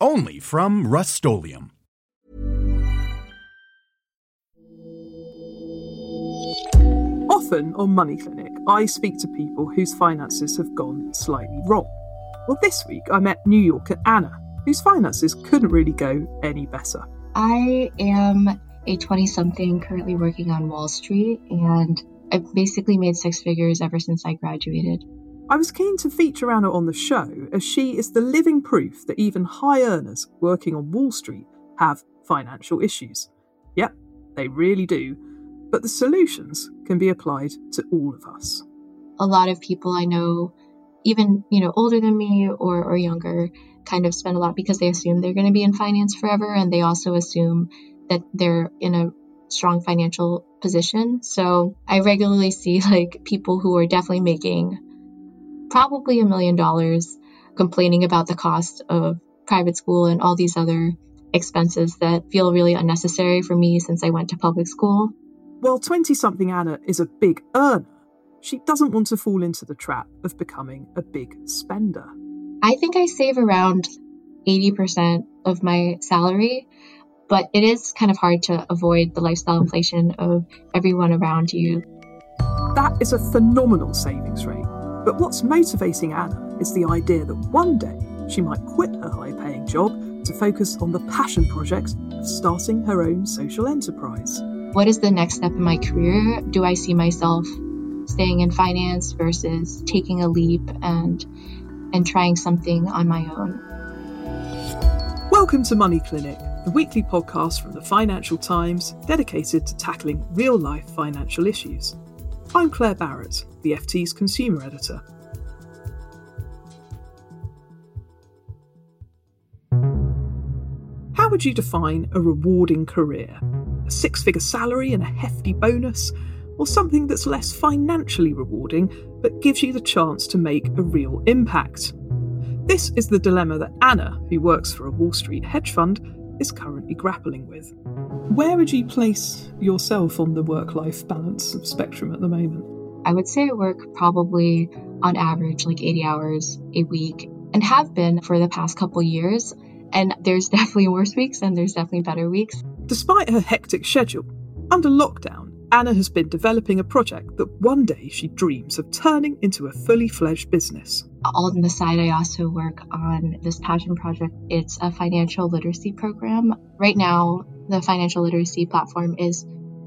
Only from Rust-Oleum Often on Money Clinic, I speak to people whose finances have gone slightly wrong. Well, this week I met New Yorker Anna, whose finances couldn't really go any better. I am a 20 something currently working on Wall Street, and I've basically made six figures ever since I graduated. I was keen to feature Anna on the show as she is the living proof that even high earners working on Wall Street have financial issues. Yep, they really do. But the solutions can be applied to all of us. A lot of people I know, even you know older than me or, or younger, kind of spend a lot because they assume they're going to be in finance forever, and they also assume that they're in a strong financial position. So I regularly see like people who are definitely making probably a million dollars complaining about the cost of private school and all these other expenses that feel really unnecessary for me since I went to public school. While 20 something Anna is a big earner, she doesn't want to fall into the trap of becoming a big spender. I think I save around 80% of my salary, but it is kind of hard to avoid the lifestyle inflation of everyone around you. That is a phenomenal savings rate. But what's motivating Anna is the idea that one day she might quit her high paying job to focus on the passion project of starting her own social enterprise. What is the next step in my career? Do I see myself staying in finance versus taking a leap and and trying something on my own? Welcome to Money Clinic the weekly podcast from the Financial Times dedicated to tackling real life financial issues. I'm Claire Barrett, the FT's consumer editor. How would you define a rewarding career? A six figure salary and a hefty bonus? Or something that's less financially rewarding but gives you the chance to make a real impact? This is the dilemma that Anna, who works for a Wall Street hedge fund, is currently grappling with. Where would you place yourself on the work life balance spectrum at the moment? I would say I work probably on average like 80 hours a week and have been for the past couple years. And there's definitely worse weeks and there's definitely better weeks. Despite her hectic schedule, under lockdown, Anna has been developing a project that one day she dreams of turning into a fully fledged business. On the side, I also work on this passion project. It's a financial literacy program. Right now, the financial literacy platform is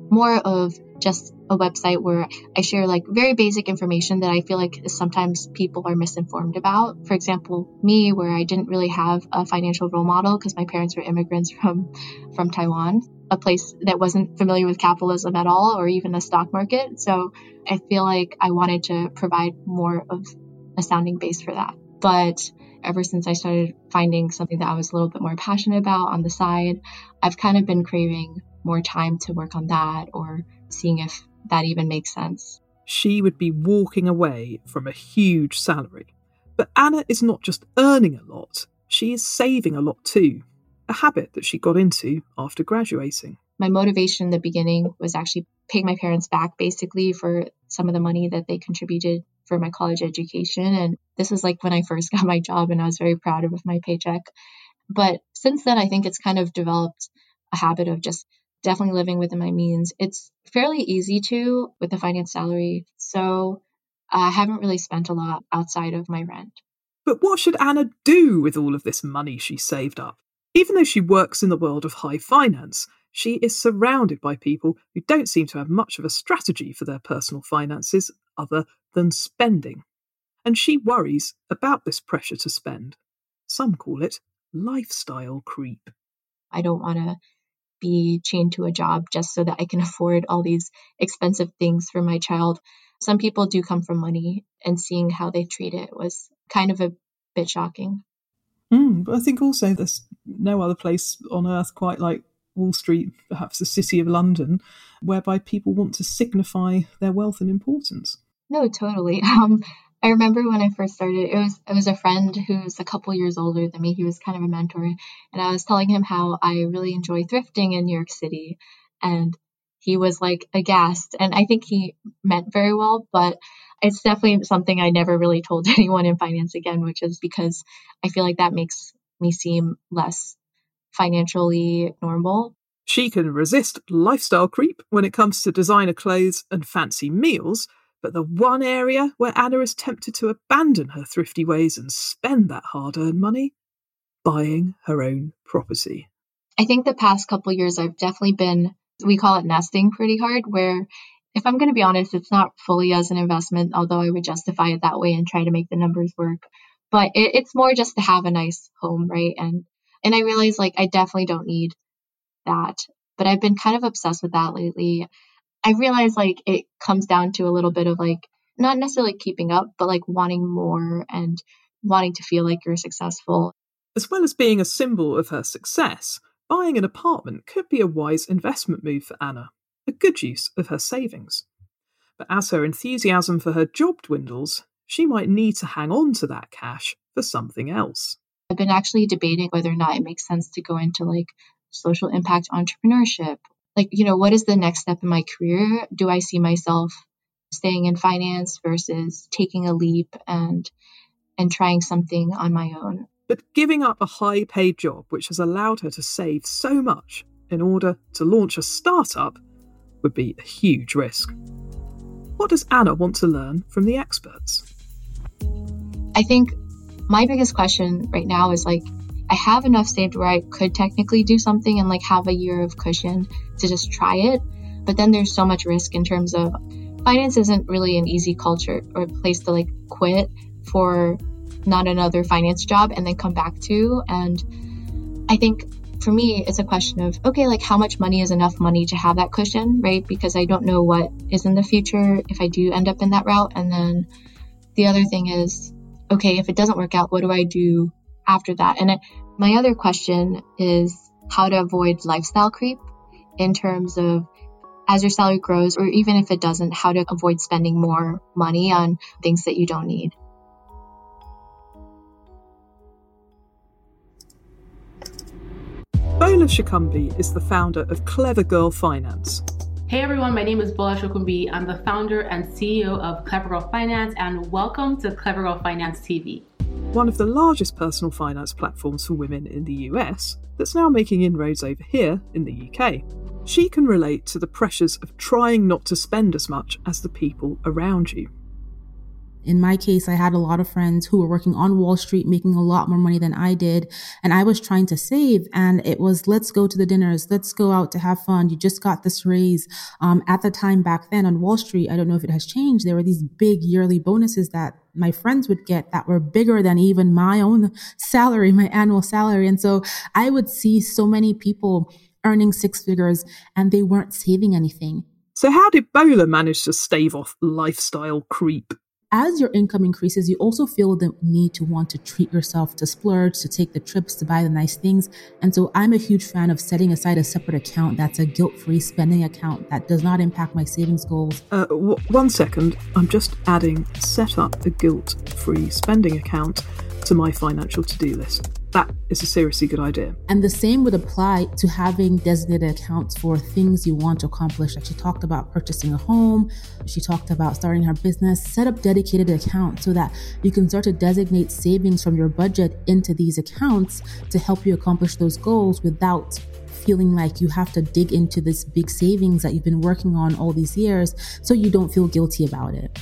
more of just a website where I share like very basic information that I feel like sometimes people are misinformed about. For example, me where I didn't really have a financial role model because my parents were immigrants from from Taiwan a place that wasn't familiar with capitalism at all or even the stock market. So I feel like I wanted to provide more of a sounding base for that. But ever since I started finding something that I was a little bit more passionate about on the side, I've kind of been craving more time to work on that or seeing if that even makes sense. She would be walking away from a huge salary. But Anna is not just earning a lot, she is saving a lot too a habit that she got into after graduating. My motivation in the beginning was actually paying my parents back basically for some of the money that they contributed for my college education. And this was like when I first got my job, and I was very proud of my paycheck. But since then, I think it's kind of developed a habit of just definitely living within my means. It's fairly easy to with the finance salary. So I haven't really spent a lot outside of my rent. But what should Anna do with all of this money she saved up? Even though she works in the world of high finance, she is surrounded by people who don't seem to have much of a strategy for their personal finances other than spending. And she worries about this pressure to spend. Some call it lifestyle creep. I don't want to be chained to a job just so that I can afford all these expensive things for my child. Some people do come from money, and seeing how they treat it was kind of a bit shocking. Mm, but I think also there's no other place on earth quite like Wall Street, perhaps the city of London, whereby people want to signify their wealth and importance. No, totally. Um, I remember when I first started, it was it was a friend who's a couple years older than me. He was kind of a mentor, and I was telling him how I really enjoy thrifting in New York City, and he was like aghast. And I think he meant very well, but it's definitely something I never really told anyone in finance again, which is because I feel like that makes me seem less financially normal. She can resist lifestyle creep when it comes to designer clothes and fancy meals, but the one area where Anna is tempted to abandon her thrifty ways and spend that hard earned money buying her own property. I think the past couple years I've definitely been, we call it nesting pretty hard, where if I'm going to be honest, it's not fully as an investment, although I would justify it that way and try to make the numbers work. But it, it's more just to have a nice home, right? And and I realize like I definitely don't need that. But I've been kind of obsessed with that lately. I realize like it comes down to a little bit of like not necessarily keeping up, but like wanting more and wanting to feel like you're successful. As well as being a symbol of her success, buying an apartment could be a wise investment move for Anna, a good use of her savings. But as her enthusiasm for her job dwindles, she might need to hang on to that cash for something else. I've been actually debating whether or not it makes sense to go into like social impact entrepreneurship. Like, you know, what is the next step in my career? Do I see myself staying in finance versus taking a leap and and trying something on my own? But giving up a high paid job which has allowed her to save so much in order to launch a startup would be a huge risk. What does Anna want to learn from the experts? I think my biggest question right now is like, I have enough saved where I could technically do something and like have a year of cushion to just try it. But then there's so much risk in terms of finance isn't really an easy culture or place to like quit for not another finance job and then come back to. And I think for me, it's a question of, okay, like how much money is enough money to have that cushion, right? Because I don't know what is in the future if I do end up in that route. And then the other thing is, okay, if it doesn't work out, what do I do after that? And it, my other question is how to avoid lifestyle creep in terms of as your salary grows, or even if it doesn't, how to avoid spending more money on things that you don't need. Bola Sokunbi is the founder of Clever Girl Finance, Hey everyone, my name is Bola Sokunbi. I'm the founder and CEO of Clever Girl Finance, and welcome to Clever Girl Finance TV. One of the largest personal finance platforms for women in the US that's now making inroads over here in the UK. She can relate to the pressures of trying not to spend as much as the people around you. In my case, I had a lot of friends who were working on Wall Street, making a lot more money than I did. And I was trying to save. And it was, let's go to the dinners. Let's go out to have fun. You just got this raise. Um, at the time back then on Wall Street, I don't know if it has changed. There were these big yearly bonuses that my friends would get that were bigger than even my own salary, my annual salary. And so I would see so many people earning six figures and they weren't saving anything. So, how did Bola manage to stave off lifestyle creep? As your income increases, you also feel the need to want to treat yourself, to splurge, to take the trips, to buy the nice things. And so I'm a huge fan of setting aside a separate account that's a guilt free spending account that does not impact my savings goals. Uh, w- one second. I'm just adding set up a guilt free spending account to my financial to do list that is a seriously good idea. And the same would apply to having designated accounts for things you want to accomplish. Like she talked about purchasing a home, she talked about starting her business. Set up dedicated accounts so that you can start to designate savings from your budget into these accounts to help you accomplish those goals without feeling like you have to dig into this big savings that you've been working on all these years so you don't feel guilty about it.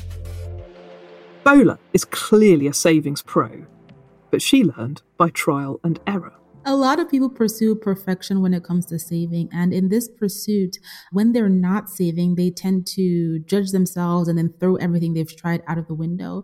Bola is clearly a savings pro but she learned by trial and error. A lot of people pursue perfection when it comes to saving. And in this pursuit, when they're not saving, they tend to judge themselves and then throw everything they've tried out of the window.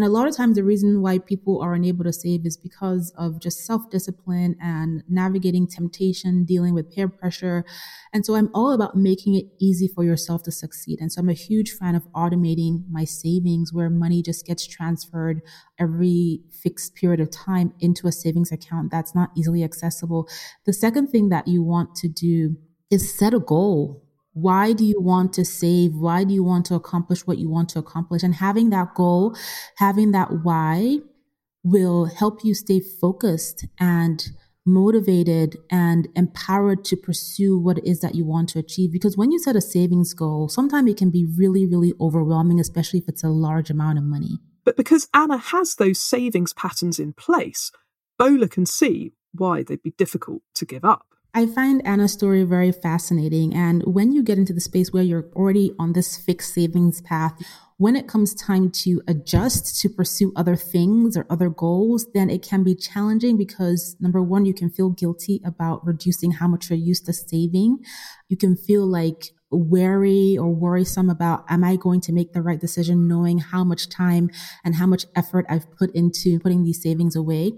And a lot of times, the reason why people are unable to save is because of just self discipline and navigating temptation, dealing with peer pressure. And so, I'm all about making it easy for yourself to succeed. And so, I'm a huge fan of automating my savings where money just gets transferred every fixed period of time into a savings account that's not easily accessible. The second thing that you want to do is set a goal why do you want to save? Why do you want to accomplish what you want to accomplish? And having that goal, having that why will help you stay focused and motivated and empowered to pursue what it is that you want to achieve. Because when you set a savings goal, sometimes it can be really, really overwhelming, especially if it's a large amount of money. But because Anna has those savings patterns in place, Bola can see why they'd be difficult to give up. I find Anna's story very fascinating. And when you get into the space where you're already on this fixed savings path, when it comes time to adjust to pursue other things or other goals, then it can be challenging because number one, you can feel guilty about reducing how much you're used to saving. You can feel like wary or worrisome about, am I going to make the right decision knowing how much time and how much effort I've put into putting these savings away?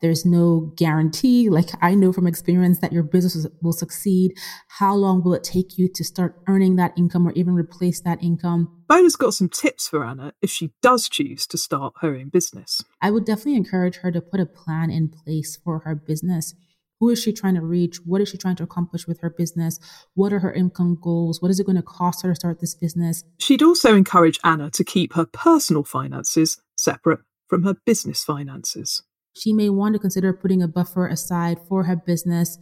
There's no guarantee. Like I know from experience that your business will succeed. How long will it take you to start earning that income or even replace that income? Bola's got some tips for Anna if she does choose to start her own business. I would definitely encourage her to put a plan in place for her business. Who is she trying to reach? What is she trying to accomplish with her business? What are her income goals? What is it going to cost her to start this business? She'd also encourage Anna to keep her personal finances separate from her business finances. She may want to consider putting a buffer aside for her business,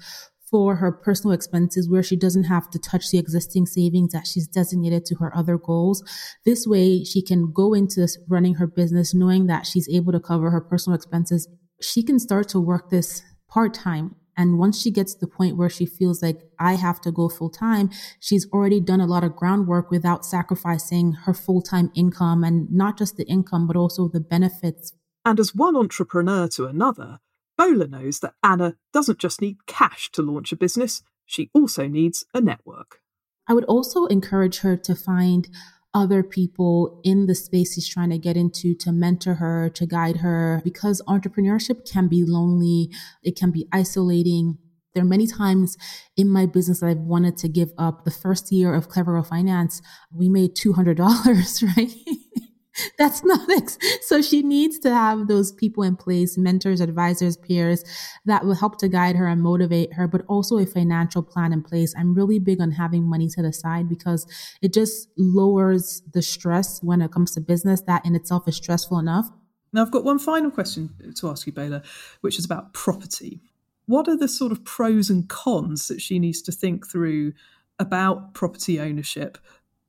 for her personal expenses where she doesn't have to touch the existing savings that she's designated to her other goals. This way, she can go into running her business knowing that she's able to cover her personal expenses. She can start to work this part time. And once she gets to the point where she feels like I have to go full time, she's already done a lot of groundwork without sacrificing her full time income and not just the income, but also the benefits and as one entrepreneur to another, Bola knows that Anna doesn't just need cash to launch a business, she also needs a network. I would also encourage her to find other people in the space she's trying to get into to mentor her, to guide her, because entrepreneurship can be lonely, it can be isolating. There are many times in my business that I've wanted to give up. The first year of Clever Finance, we made $200, right? That's not ex- so she needs to have those people in place, mentors, advisors, peers that will help to guide her and motivate her, but also a financial plan in place. I'm really big on having money set aside because it just lowers the stress when it comes to business. That in itself is stressful enough. Now, I've got one final question to ask you, Bola, which is about property. What are the sort of pros and cons that she needs to think through about property ownership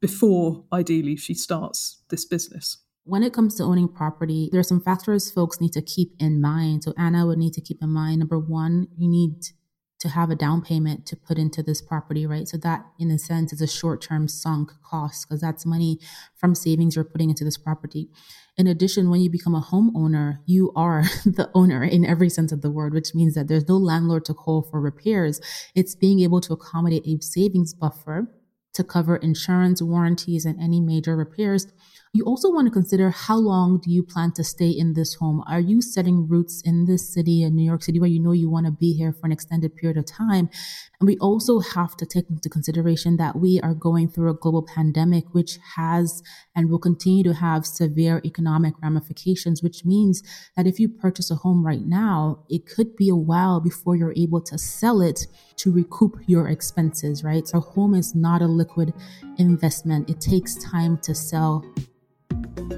before ideally she starts this business? When it comes to owning property, there are some factors folks need to keep in mind. So, Anna would need to keep in mind number one, you need to have a down payment to put into this property, right? So, that in a sense is a short term sunk cost because that's money from savings you're putting into this property. In addition, when you become a homeowner, you are the owner in every sense of the word, which means that there's no landlord to call for repairs. It's being able to accommodate a savings buffer to cover insurance, warranties, and any major repairs. You also want to consider how long do you plan to stay in this home? Are you setting roots in this city in New York City where you know you want to be here for an extended period of time? And we also have to take into consideration that we are going through a global pandemic, which has and will continue to have severe economic ramifications, which means that if you purchase a home right now, it could be a while before you're able to sell it to recoup your expenses, right? So home is not a liquid investment. It takes time to sell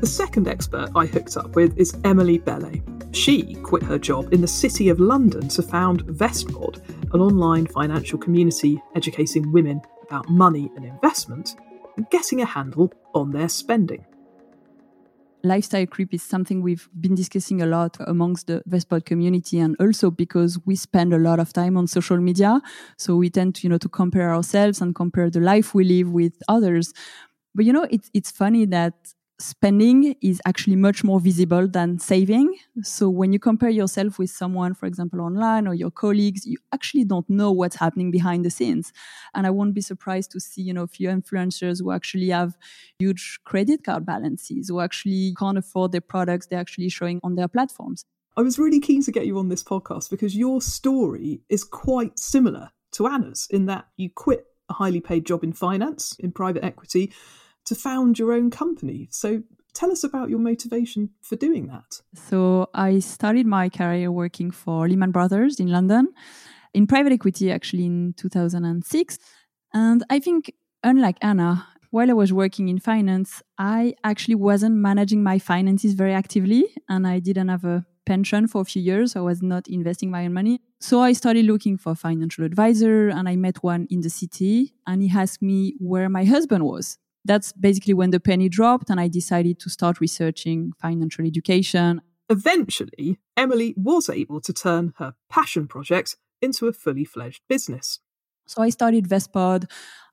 the second expert I hooked up with is Emilie Bellet. She quit her job in the City of London to found Vestpod, an online financial community educating women about money and investment and getting a handle on their spending. Lifestyle creep is something we've been discussing a lot amongst the Vestpod community and also because we spend a lot of time on social media. So we tend to, you know, to compare ourselves and compare the life we live with others. But you know, it's, it's funny that spending is actually much more visible than saving. So when you compare yourself with someone, for example, online or your colleagues, you actually don't know what's happening behind the scenes. And I won't be surprised to see, you know, a few influencers who actually have huge credit card balances, who actually can't afford the products they're actually showing on their platforms. I was really keen to get you on this podcast because your story is quite similar to Anna's in that you quit a highly paid job in finance, in private equity, to found your own company. So tell us about your motivation for doing that. So I started my career working for Lehman Brothers in London in private equity actually in 2006. And I think unlike Anna, while I was working in finance, I actually wasn't managing my finances very actively and I didn't have a pension for a few years. I was not investing my own money. So I started looking for a financial advisor and I met one in the city and he asked me where my husband was that's basically when the penny dropped and I decided to start researching financial education. Eventually, Emilie was able to turn her passion project into a fully fledged business. So I started Vestpod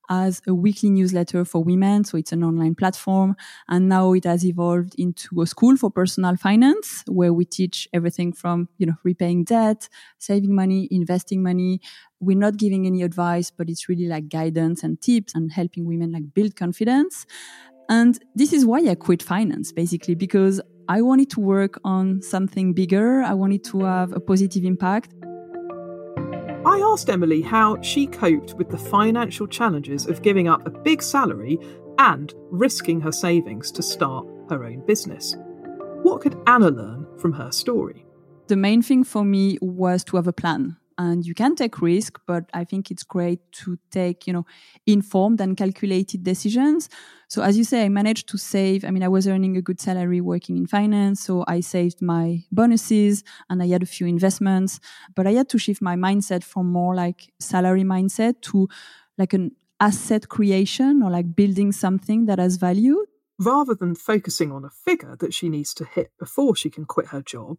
as a weekly newsletter for women. So it's an online platform. And now it has evolved into a school for personal finance where we teach everything from, you know, repaying debt, saving money, investing money. We're not giving any advice, but it's really like guidance and tips and helping women like build confidence. And this is why I quit finance basically because I wanted to work on something bigger. I wanted to have a positive impact. I asked Emilie how she coped with the financial challenges of giving up a big salary and risking her savings to start her own business. What could Anna learn from her story? The main thing for me was to have a plan and you can take risk but i think it's great to take you know informed and calculated decisions. So as you say i managed to save i mean i was earning a good salary working in finance so i saved my bonuses and i had a few investments but i had to shift my mindset from more like salary mindset to like an asset creation or like building something that has value. Rather than focusing on a figure that she needs to hit before she can quit her job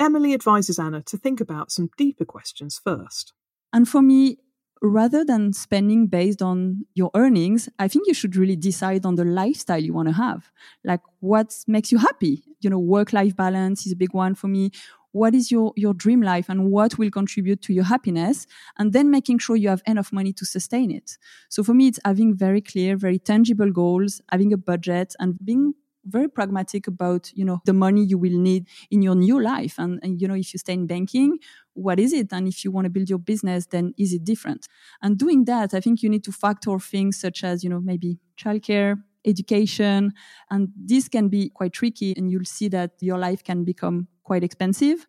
Emilie advises Anna to think about some deeper questions first. And for me, rather than spending based on your earnings, I think you should really decide on the lifestyle you want to have. Like what makes you happy? You know, work life balance is a big one for me. What is your, your dream life and what will contribute to your happiness? And then making sure you have enough money to sustain it. So for me, it's having very clear, very tangible goals, having a budget and being very pragmatic about you know the money you will need in your new life. And, and, you know if you stay in banking what is it? And if you want to build your business then is it different? And doing that i think you need to factor things such as you know maybe childcare education. And this can be quite tricky and you'll see that your life can become quite expensive.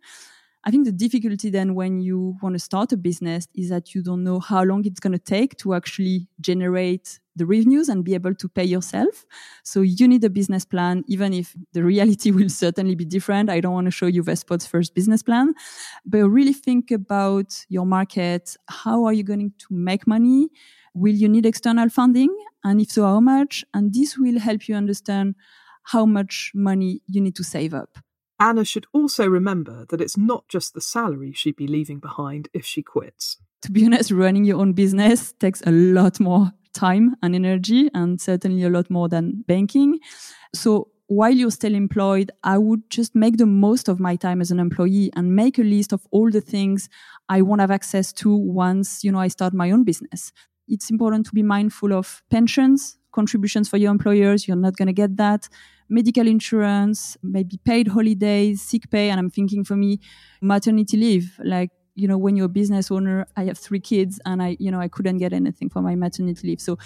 I think the difficulty then when you want to start a business is that you don't know how long it's going to take to actually generate the revenues and be able to pay yourself. So you need a business plan, even if the reality will certainly be different. I don't want to show you Vestpod's first business plan, but really think about your market. How are you going to make money? Will you need external funding? And if so, how much? And this will help you understand how much money you need to save up. Anna should also remember that it's not just the salary she'd be leaving behind if she quits. To be honest, running your own business takes a lot more time and energy, and certainly a lot more than banking. So while you're still employed, I would just make the most of my time as an employee and make a list of all the things I won't have access to once, you know, I start my own business. It's important to be mindful of pensions, contributions for your employers. You're not going to get that medical insurance, maybe paid holidays, sick pay. And I'm thinking for me, maternity leave, like, you know, when you're a business owner, I have three kids and I, you know, I couldn't get anything for my maternity leave. So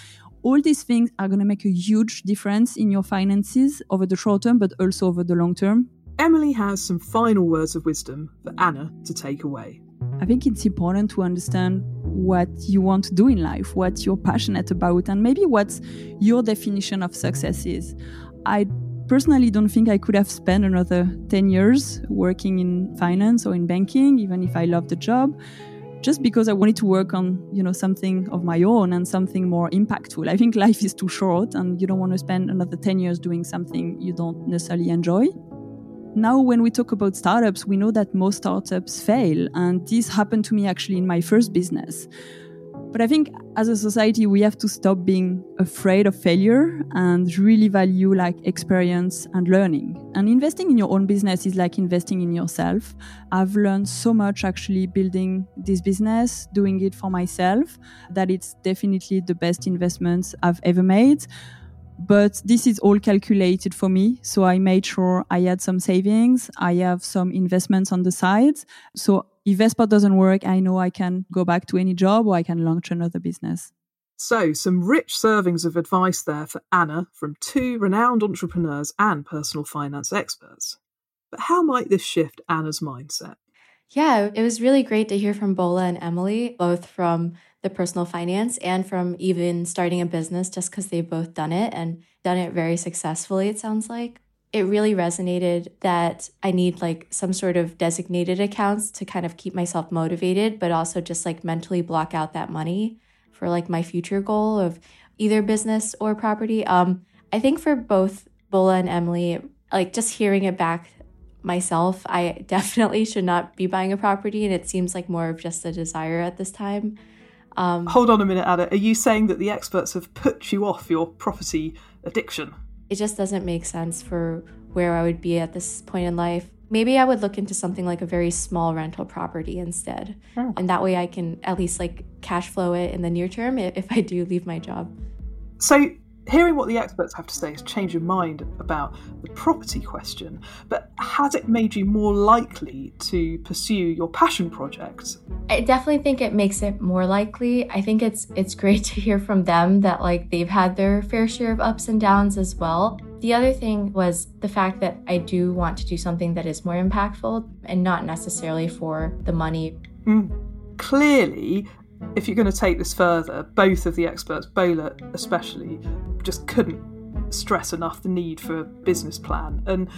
all these things are going to make a huge difference in your finances over the short term, but also over the long term. Emilie has some final words of wisdom for Anna to take away. I think it's important to understand what you want to do in life, what you're passionate about, and maybe what your definition of success is. I personally don't think I could have spent another 10 years working in finance or in banking, even if I loved the job, just because I wanted to work on, you know, something of my own and something more impactful. I think life is too short and you don't want to spend another 10 years doing something you don't necessarily enjoy. Now, when we talk about startups, we know that most startups fail. And this happened to me actually in my first business But I think as a society, we have to stop being afraid of failure and really value like experience and learning. And investing in your own business is like investing in yourself. I've learned so much actually building this business, doing it for myself, that it's definitely the best investments I've ever made. But this is all calculated for me. So I made sure I had some savings. I have some investments on the side. So if Vestpod doesn't work, I know I can go back to any job or I can launch another business. So, some rich servings of advice there for Anna from two renowned entrepreneurs and personal finance experts. But how might this shift Anna's mindset? Yeah, it was really great to hear from Bola and Emilie, both from the personal finance and from even starting a business, just because they've both done it and done it very successfully, it sounds like it really resonated that I need like some sort of designated accounts to kind of keep myself motivated, but also just like mentally block out that money for like my future goal of either business or property. Um, I think for both Bola and Emilie, like just hearing it back myself, I definitely should not be buying a property, and it seems like more of just a desire at this time. Um, Hold on a minute, Ada. Are you saying that the experts have put you off your property addiction? It just doesn't make sense for where I would be at this point in life. Maybe I would look into something like a very small rental property instead. Oh. And that way I can at least like cash flow it in the near term if I do leave my job. So hearing what the experts have to say has changed your mind about the property question, but has it made you more likely to pursue your passion project? I definitely think it makes it more likely. I think it's it's great to hear from them that like they've had their fair share of ups and downs as well. The other thing was the fact that I do want to do something that is more impactful and not necessarily for the money. Mm. Clearly, if you're going to take this further, both of the experts, Bola especially, just couldn't stress enough the need for a business plan. And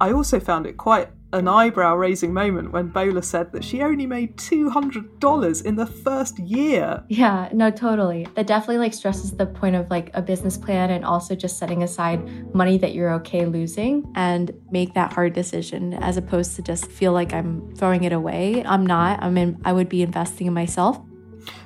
I also found it quite an eyebrow raising moment when Bola said that she only made $200 in the first year. Yeah, no, totally. That definitely like stresses the point of like a business plan and also just setting aside money that you're okay losing and make that hard decision as opposed to just feel like I'm throwing it away. I'm not. I mean, I would be investing in myself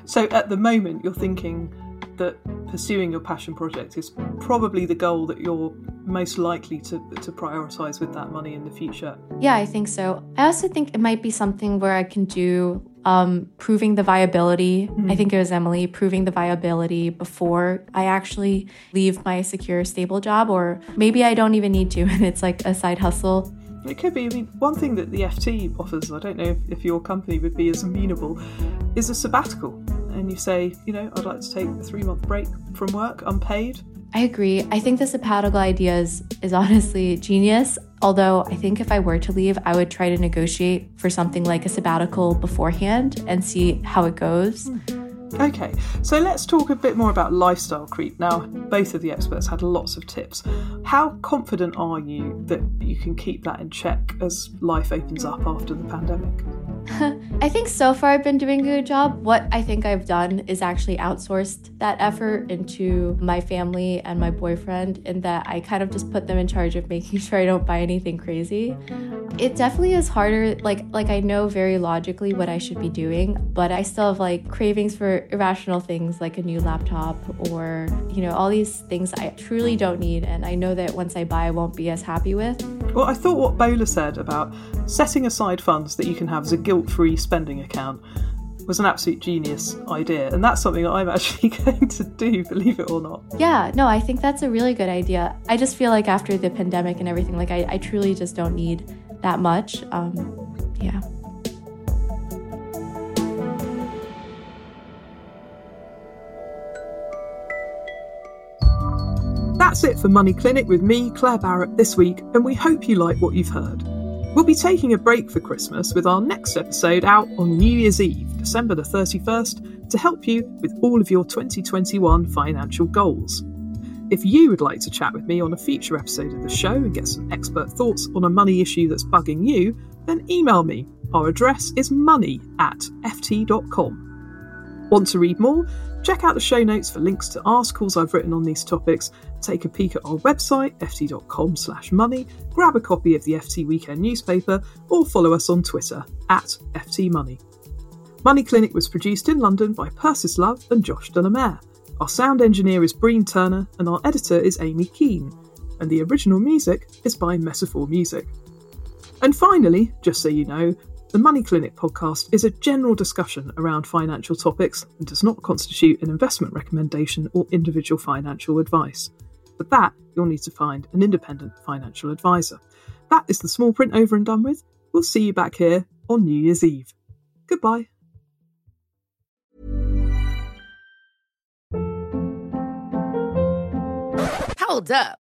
so at the moment, you're thinking that pursuing your passion project is probably the goal that you're most likely to, to prioritize with that money in the future. Yeah, I think so. I also think it might be something where I can do um, proving the viability. Mm-hmm. I think it was Emilie proving the viability before I actually leave my secure, stable job, or maybe I don't even need to, and it's like a side hustle. It could be. I mean, one thing that the FT offers, I don't know if, if your company would be as amenable, is a sabbatical. And you say, you know, I'd like to take a three month break from work, unpaid. I agree. I think the sabbatical idea is, is honestly genius. Although I think if I were to leave, I would try to negotiate for something like a sabbatical beforehand and see how it goes. Mm. Okay, so let's talk a bit more about lifestyle creep. Now, both of the experts had lots of tips. How confident are you that you can keep that in check as life opens up after the pandemic? I think so far I've been doing a good job. What I think I've done is actually outsourced that effort into my family and my boyfriend, in that I kind of just put them in charge of making sure I don't buy anything crazy. It definitely is harder. Like like I know very logically what I should be doing, but I still have like cravings for irrational things like a new laptop or you know all these things I truly don't need, and I know that once I buy, I won't be as happy with. Well, I thought what Bola said about setting aside funds that you can have as a guilt free spending account was an absolute genius idea. And that's something that I'm actually going to do, believe it or not. Yeah, no, I think that's a really good idea. I just feel like after the pandemic and everything, like I, I truly just don't need that much. Um, yeah. That's it for Money Clinic with me, Claire Barrett, this week, and we hope you like what you've heard. We'll be taking a break for Christmas with our next episode out on New Year's Eve, December the 31st, to help you with all of your 2021 financial goals. If you would like to chat with me on a future episode of the show and get some expert thoughts on a money issue that's bugging you, then email me. Our address is money at ft.com. Want to read more? Check out the show notes for links to articles I've written on these topics, take a peek at our website, ft.com slash money, grab a copy of the FT Weekend newspaper, or follow us on Twitter at ftmoney. Money. Clinic was produced in London by Persis Love and Josh Dunamere. Our sound engineer is Breen Turner, and our editor is Amy Keane. And the original music is by Metaphor Music. And finally, just so you know, the Money Clinic podcast is a general discussion around financial topics and does not constitute an investment recommendation or individual financial advice. For that, you'll need to find an independent financial advisor. That is the small print over and done with. We'll see you back here on New Year's Eve. Goodbye. Hold up.